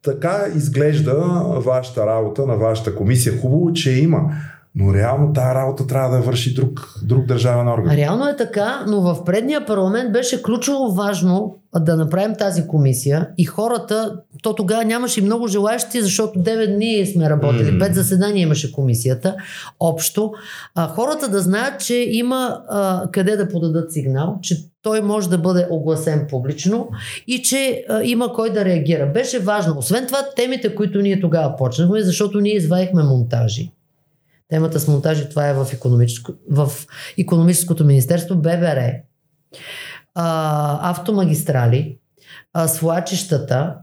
Така изглежда вашата работа на вашата комисия. Хубаво, че има, но реално тази работа трябва да върши друг, друг държавен орган.
Реално е така, но в предния парламент беше ключово важно да направим тази комисия и хората, то тогава нямаше и много желаящи, защото 9 дни сме работили,
М.
5 заседания имаше комисията, общо. А, хората да знаят, че има а, къде да подадат сигнал, че той може да бъде огласен публично и че а, има кой да реагира. Беше важно. Освен това, темите, които ние тогава почнахме, защото ние извадихме монтажи. Темата с монтажи, това е в, економическо, в економическото министерство, ББР, а, автомагистрали, а, свлачищата,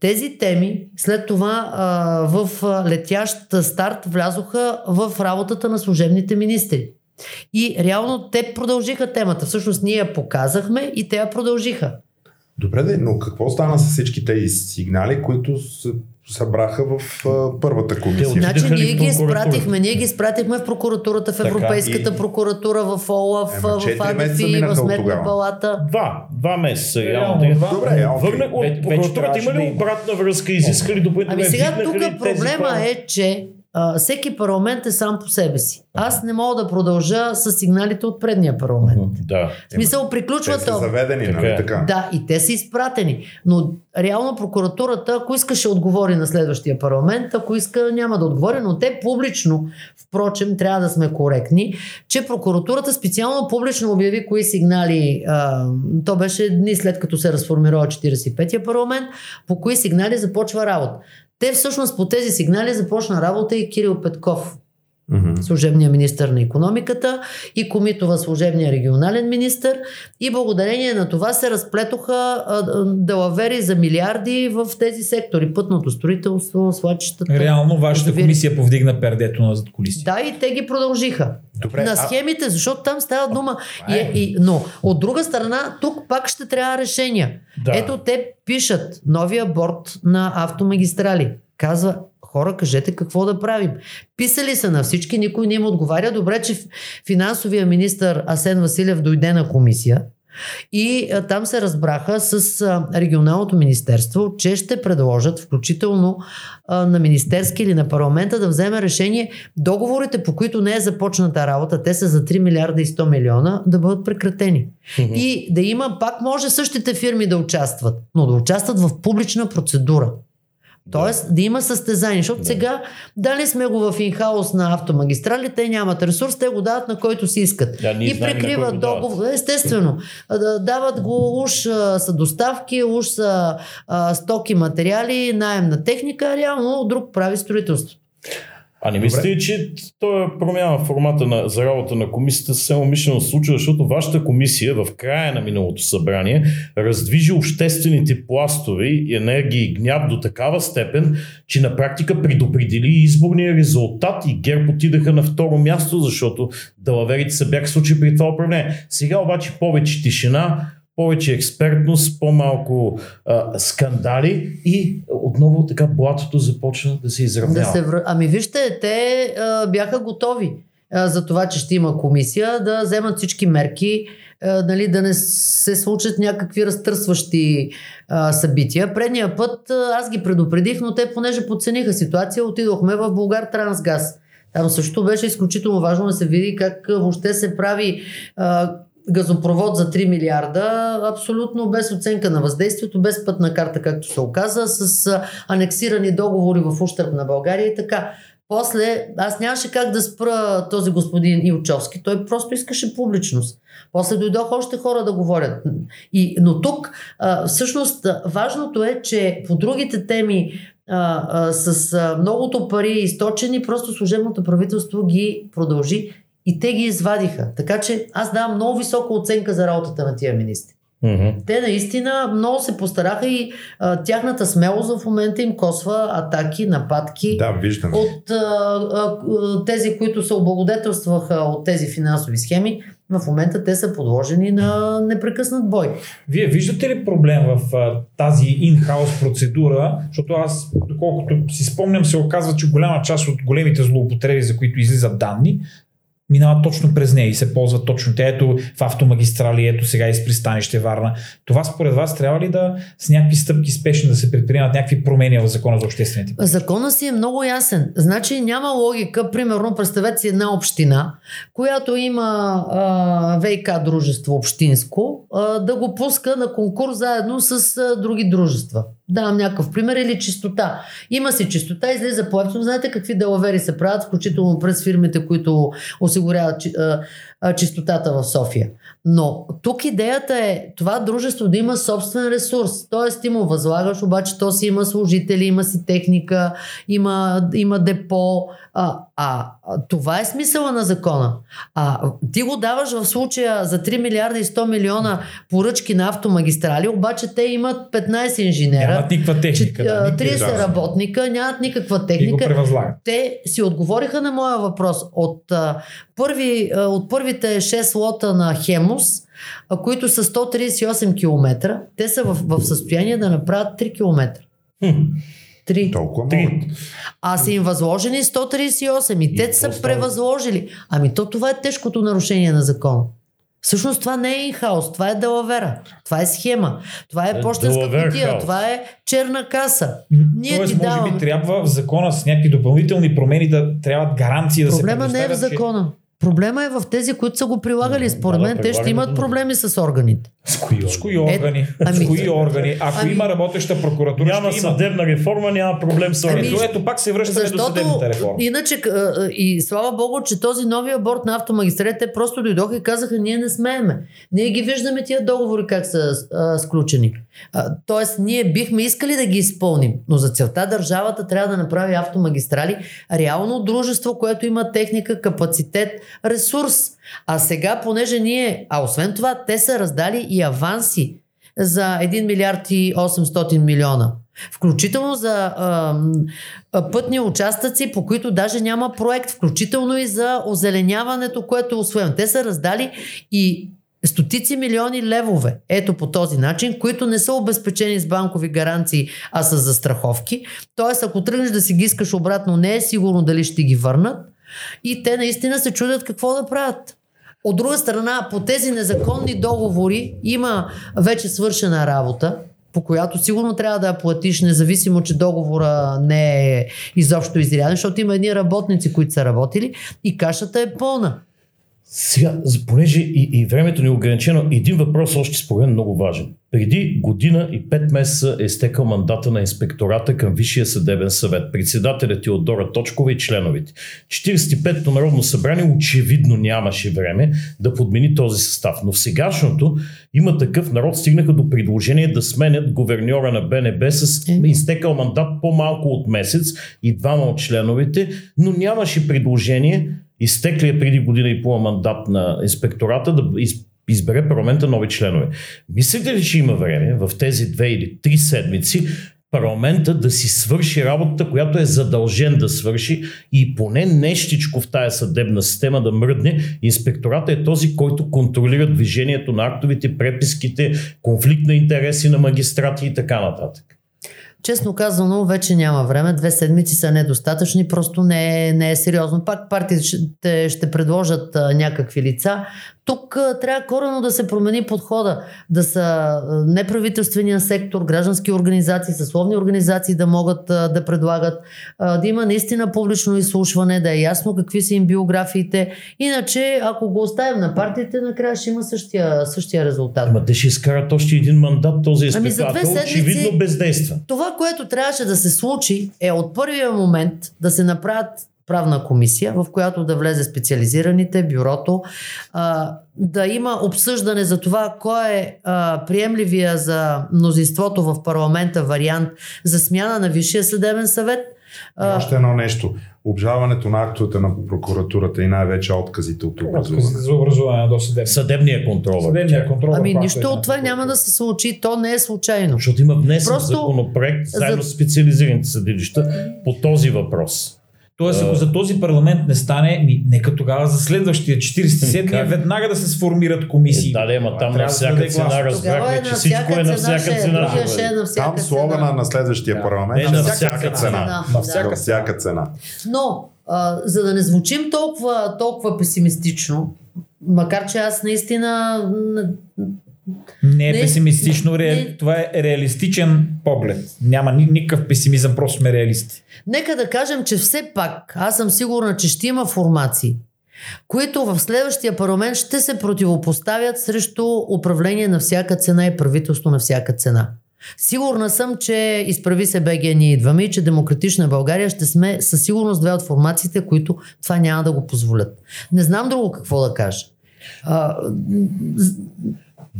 тези теми след това а, в летящ старт влязоха в работата на служебните министри. И реално те продължиха темата. Всъщност ние я показахме и те я продължиха.
Добре, но какво стана с всички тези сигнали, които се събраха в а, първата комисия?
Значи ние ги изпратихме, ние ги изпратихме в прокуратурата, в Европейската така, и... прокуратура, в ОЛАФ, в АДФИ, в Сметна палата.
Два, два месеца. Реално.
Добре,
Върна, от прокуратурата има ли обратна връзка, изискали допълнително?
Ами сега тук проблема е, че а, всеки парламент е сам по себе си. Аз не мога да продължа с сигналите от предния парламент.
Да.
В смисъл, приключва
Те са заведени, нали е. така?
Да, и те са изпратени. Но реално прокуратурата, ако иска, ще отговори на следващия парламент, ако иска, няма да отговори, но те публично, впрочем, трябва да сме коректни, че прокуратурата специално публично обяви кои сигнали, а, то беше дни след като се разформирова 45-я парламент, по кои сигнали започва работа. Те всъщност по тези сигнали започна работа и Кирил Петков, mm-hmm. служебния министр на економиката и Комитова, служебния регионален министр. И благодарение на това се разплетоха делавери за милиарди в тези сектори. Пътното строителство, свлачищата.
Реално вашата комисия повдигна пердето на зад колиси.
Да, и те ги продължиха. Добре, на схемите, защото там става дума. И, е, и, но от друга страна, тук пак ще трябва решения. Да. Ето те пишат новия борт на автомагистрали. Казва, хора, кажете какво да правим. Писали са на всички, никой не им отговаря. Добре, че финансовия министр Асен Василев дойде на комисия и а, там се разбраха с а, регионалното министерство, че ще предложат, включително а, на министерски или на парламента, да вземе решение договорите, по които не е започната работа, те са за 3 милиарда и 100 милиона, да бъдат прекратени. Mm-hmm. И да има, пак може същите фирми да участват, но да участват в публична процедура. Тоест да има състезание, защото да. сега дали сме го в инхаус на автомагистрали, те нямат ресурс, те го дават на който си искат.
Да,
и прикриват договор. Естествено. Дават го уж са доставки, уж са а, стоки, материали, найем на техника, реално друг прави строителство.
А не мислите ли, че той промяна в формата на, за работа на комисията съвсем умишлено случва, защото вашата комисия в края на миналото събрание раздвижи обществените пластове и енергии и гняв до такава степен, че на практика предопредели изборния резултат и ГЕРБ отидаха на второ място, защото далаверите се бяха случили при това управление. Сега обаче повече тишина, повече експертност, по-малко а, скандали и отново така блатото започна да се изравнява. Да се вър...
Ами вижте, те а, бяха готови а, за това, че ще има комисия, да вземат всички мерки, а, нали, да не се случат някакви разтърсващи а, събития. Предния път а, аз ги предупредих, но те понеже подцениха ситуация, отидохме в Българ Трансгаз. Там също беше изключително важно да се види как въобще се прави а, газопровод за 3 милиарда, абсолютно без оценка на въздействието, без пътна карта, както се оказа, с анексирани договори в ущърп на България и така. После аз нямаше как да спра този господин Илчовски. Той просто искаше публичност. После дойдоха още хора да говорят. И, но тук а, всъщност важното е, че по другите теми а, а, с а, многото пари източени, просто служебното правителство ги продължи и те ги извадиха. Така че аз давам много висока оценка за работата на тия министри. Mm-hmm. Те наистина много се постараха и а, тяхната смелост в момента им косва атаки, нападки
да, виждам.
от а, а, тези, които се облагодетелстваха от тези финансови схеми. В момента те са подложени на непрекъснат бой.
Вие виждате ли проблем в а, тази инхаус процедура? Защото аз, доколкото си спомням, се оказва, че голяма част от големите злоупотреби, за които излизат данни, минават точно през нея и се ползват точно те. Ето в автомагистрали, ето сега и с пристанище Варна. Това според вас трябва ли да с някакви стъпки спешно да се предприемат някакви промени в закона за обществените?
Закона си е много ясен. Значи няма логика, примерно, представете си една община, която има а, ВК дружество общинско, а, да го пуска на конкурс заедно с а, други дружества. Давам някакъв пример или чистота. Има си чистота, излиза по ефтино. Знаете какви делавери се правят, включително през фирмите, които осигуряват а, чистотата в София. Но тук идеята е това дружество да има собствен ресурс. Тоест ти му възлагаш, обаче то си има служители, има си техника, има, има депо. А, а, това е смисъла на закона. А ти го даваш в случая за 3 милиарда и 100 милиона поръчки на автомагистрали, обаче те имат 15 инженера.
Нямат никаква техника. да,
а,
никакви-
30
да.
работника, нямат никаква техника. Те си отговориха на моя въпрос. От, а, първи, от първите 6 лота на Хемус, които са 138 км, те са в, в състояние да направят 3 км. 3.
Толкова
Три.
могат.
А са им възложени 138 и,
И
те са превъзложили. Ами то това е тежкото нарушение на закона. Всъщност това не е инхаус, това е делавера, това е схема, това е
Е,
почтенска кутия, това е черна каса. Ние
Тоест,
ти
може би трябва в закона с някакви допълнителни промени да трябват гаранции да
Проблема
се
не е в
предоставят, че-
закона. Проблема е в тези, които са го прилагали. Според
да,
мен те ще имат проблеми с органите.
С кои
С кои органи?
ами-
С кои органи? Ако
ами-
има работеща прокуратура,
Няма
ще има.
съдебна реформа, няма проблем с
Ами,
органите.
Ето, пак се връщаме до
Защото
съдебната реформа.
иначе и слава богу, че този нови аборт на автомагистралите те просто дойдоха и казаха ние не смееме. Ние ги виждаме тия договори как са а, сключени. А, тоест ние бихме искали да ги изпълним, но за целта държавата трябва да направи автомагистрали реално дружество, което има техника, капацитет, ресурс. А сега, понеже ние, а освен това, те са раздали и аванси за 1 милиард и 800 милиона. Включително за а, а, пътни участъци, по които даже няма проект, включително и за озеленяването, което е освоено. Те са раздали и стотици милиони левове, ето по този начин, които не са обезпечени с банкови гаранции, а с застраховки. Тоест, ако тръгнеш да си ги искаш обратно, не е сигурно дали ще ги върнат. И те наистина се чудят какво да правят. От друга страна, по тези незаконни договори има вече свършена работа, по която сигурно трябва да я платиш, независимо, че договора не е изобщо изряден, защото има едни работници, които са работили и кашата е пълна.
Сега, понеже и, и времето ни е ограничено, един въпрос още според много важен. Преди година и пет месеца е изтекал мандата на инспектората към Висшия съдебен съвет. Председателят Теодора Точкова и членовете. 45-то Народно събрание очевидно нямаше време да подмени този състав. Но в сегашното има такъв народ, стигнаха до предложение да сменят говерньора на БНБ с
Е.
изтекал мандат по-малко от месец и двама от членовете, но нямаше предложение изтеклия преди година и половина мандат на инспектората да из, избере парламента нови членове. Мислите ли, че има време в тези две или три седмици парламента да си свърши работата, която е задължен да свърши и поне нещичко в тая съдебна система да мръдне. Инспектората е този, който контролира движението на актовите, преписките, конфликт на интереси на магистрати и така нататък.
Честно казано, вече няма време. Две седмици са недостатъчни, просто не е, не е сериозно. Пак партиите ще, предложат някакви лица. Тук трябва корено да се промени подхода. Да са неправителствения сектор, граждански организации, съсловни организации да могат да предлагат, да има наистина публично изслушване, да е ясно какви са им биографиите. Иначе, ако го оставим на партиите, накрая ще има същия, същия резултат.
Ама те ще изкарат още един мандат този
Ами за две
той очевидно
седмици-
бездейства.
Това, което трябваше да се случи, е от първия момент да се направят правна комисия, в която да влезе специализираните, бюрото, а, да има обсъждане за това кой е а, приемливия за мнозинството в парламента вариант за смяна на Висшия съдебен съвет.
И още едно нещо. Обжаването на актовете на прокуратурата и най-вече отказите от образуване.
Отказите за образуване на досъдебния.
Съдебния контрол.
Съдебния контрол.
Ами нищо от това няма да се случи, то не е случайно.
Защото има внесен
Просто
законопроект заедно
за-
с специализираните съдилища по този въпрос.
Тоест, ако за този парламент не стане, ми, нека тогава за следващия 47-я
Как?
веднага да се сформират комисии.
Е, да, да, ама там на всяка цена разбрахме,
е
че
на
всичко е на
цена,
всяка цена.
ще е на всяка
Там слогана
цена.
на следващия парламент
Е, на всяка цена.
На всяка
На всяка цена.
Но, а, за да не звучим толкова, толкова песимистично, макар че аз наистина
Не е
Не,
песимистично, ре...
не.
това е реалистичен поглед. Няма ни- никакъв песимизъм, просто сме реалисти.
Нека да кажем, че все пак аз съм сигурна, че ще има формации, които в следващия парламент ще се противопоставят срещу управление на всяка цена и правителство на всяка цена. Сигурна съм, че изправи се БГ ние идваме и че Демократична България ще сме със сигурност две от формациите, които това няма да го позволят. Не знам друго какво да кажа. А,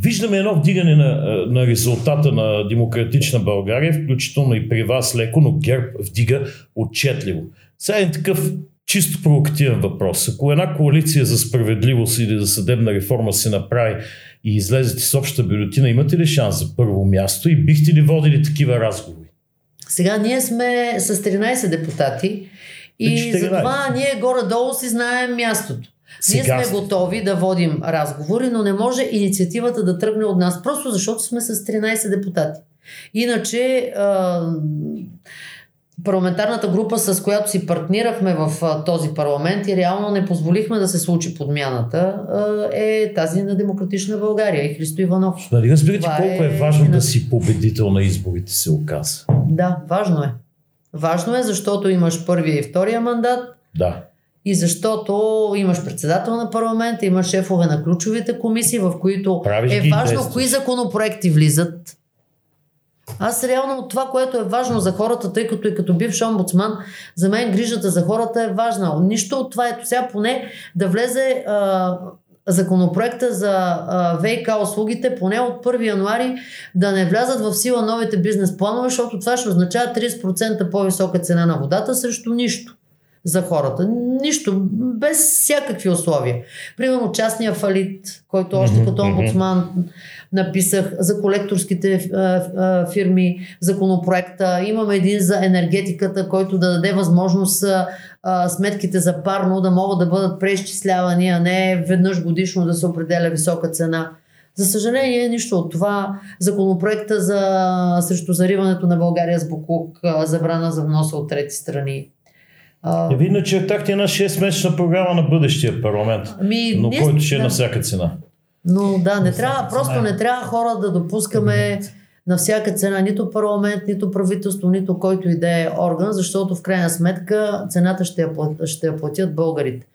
Виждаме едно вдигане на, на резултата на демократична България, включително и при вас леко, но ГЕРБ вдига отчетливо. Сега е такъв чисто провокативен въпрос. Ако една коалиция за справедливост или за съдебна реформа се направи и излезете с обща бюлетина, имате ли шанс за първо място и бихте ли водили такива разговори?
Сега ние сме с 13 депутати и затова ние горе-долу си знаем мястото. Сега ние сме готови да водим разговори, но не може инициативата да тръгне от нас, просто защото сме с 13 депутати. Иначе парламентарната група, с която си партнирахме в този парламент и реално не позволихме да се случи подмяната, е тази на Демократична България и Христо Иванов.
Нали разбирате колко е, е важно е... да си победител на изборите, се оказа?
Да, важно е. Важно е, защото имаш първия и втория мандат.
Да.
И защото имаш председател на парламента, имаш шефове на ключовите комисии, в които Правиш е важно кои законопроекти влизат. Аз реално от това, което е важно за хората, тъй като и като бивш омбудсман, за мен грижата за хората е важна. Нищо от това, ето сега поне да влезе а, законопроекта за а, ВК услугите, поне от 1 януари да не влязат в сила новите бизнес планове, защото това ще означава 30% по-висока цена на водата срещу нищо за хората. Нищо, без всякакви условия. Примерно частния фалит, който още като омбудсман написах за колекторските фирми законопроекта. Имаме един за енергетиката, който да даде възможност сметките за парно да могат да бъдат преизчислявани, а не веднъж годишно да се определя висока цена. За съжаление, нищо от това. Законопроекта за, срещу зариването на България с Букук, забрана за вноса от трети страни.
А... Вие начертахте една 6-месечна програма на бъдещия парламент, ми, но ние, който ще е да. на всяка цена.
Но да, не трябва, просто не трябва хора да допускаме на всяка цена нито парламент, нито правителство, нито който и да е орган, защото в крайна сметка цената ще я, платят, ще я платят българите.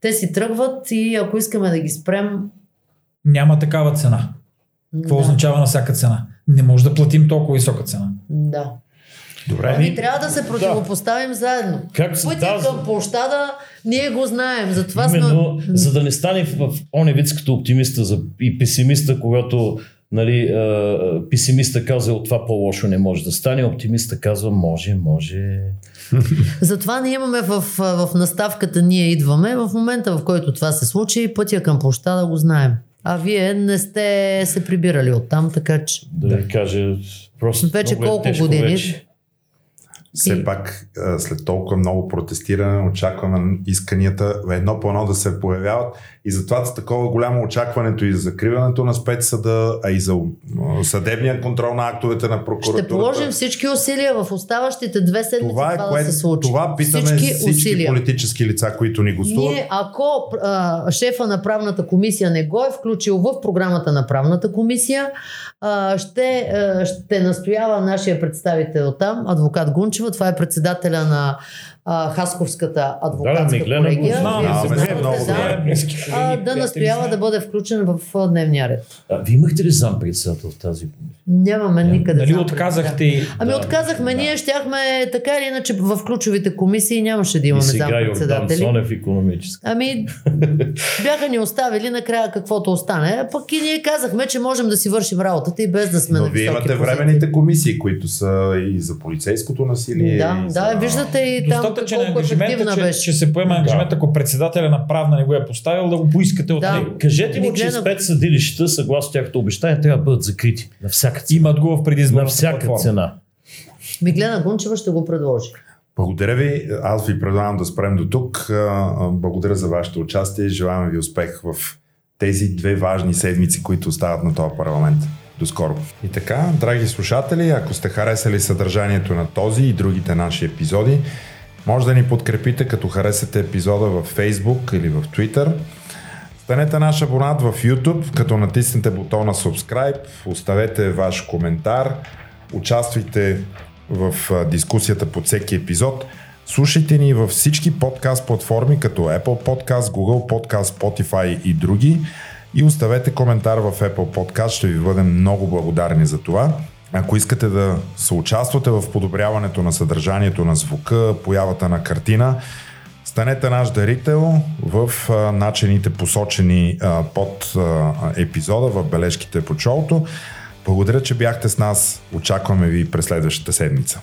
Те си тръгват и ако искаме да ги спрем...
Няма такава цена. Какво да. означава на всяка цена? Не може да платим толкова висока цена.
Да. Добре. Ами трябва да се противопоставим да. заедно. Как се Пътя към площада, ние го знаем. Затова
Именно, сме... за да не стане в, в оне вид като оптимиста за, и песимиста, когато нали, е, песимиста казва от това по-лошо не може да стане, оптимиста казва може, може.
Затова ние имаме в, в наставката ние идваме. В момента, в който това се случи, пътя към площада го знаем. А вие не сте се прибирали оттам, така че...
Да ви кажа, просто
вече е колко е години? Вече
все и... пак след толкова много протестиране очакваме исканията едно по едно да се появяват и затова такова голямо очакването и за закриването на спецсъда, а и за съдебния контрол на актовете на прокуратурата.
Ще положим всички усилия в оставащите две седмици това, е, това кое, да се случи.
Това питаме всички, всички усилия. политически лица, които ни гостуват.
Ние, ако а, шефа на правната комисия не го е включил в програмата на правната комисия, а, ще, а, ще настоява нашия представител там, адвокат Гунчева, това е председателя на а, Хасковската адвокатска да, колегия. Да, да настоява да бъде включен в дневния ред.
А, вие имахте ли зам председател в тази
Нямаме Ням. никъде.
Нали отказахте?
Ами да, отказахме, да. ние щяхме така или иначе в ключовите комисии нямаше да имаме зам председатели.
Сонев економически.
Ами бяха ни оставили накрая каквото остане, пък и ние казахме, че можем да си вършим работата и без да сме
Но на вие имате временните комисии, които са и за полицейското насилие.
Да,
и
за... да, виждате и там
достатъчен ангажимент, че, беше. че се поема ангажимент, ако председателя на правна не го е поставил, да го поискате от
да.
него.
Кажете му, че спецсъдилищата, съгласно тяхното обещание, трябва да бъдат закрити. На всяка цена.
Имат го в предизборната
На всяка платформа. цена.
Миглена Гунчева ще го предложи.
Благодаря ви. Аз ви предлагам да спрем до тук. Благодаря за вашето участие. Желаем ви успех в тези две важни седмици, които остават на този парламент. До скоро. И така, драги слушатели, ако сте харесали съдържанието на този и другите наши епизоди, може да ни подкрепите като харесате епизода в Facebook или в Twitter. Станете наш абонат в YouTube, като натиснете бутона Subscribe, оставете ваш коментар, участвайте в дискусията под всеки епизод. Слушайте ни във всички подкаст платформи, като Apple Podcast, Google Podcast, Spotify и други. И оставете коментар в Apple Podcast, ще ви бъдем много благодарни за това. Ако искате да съучаствате в подобряването на съдържанието на звука, появата на картина, станете наш дарител в а, начините посочени а, под а, епизода в бележките по шоуто. Благодаря, че бяхте с нас. Очакваме ви през следващата седмица.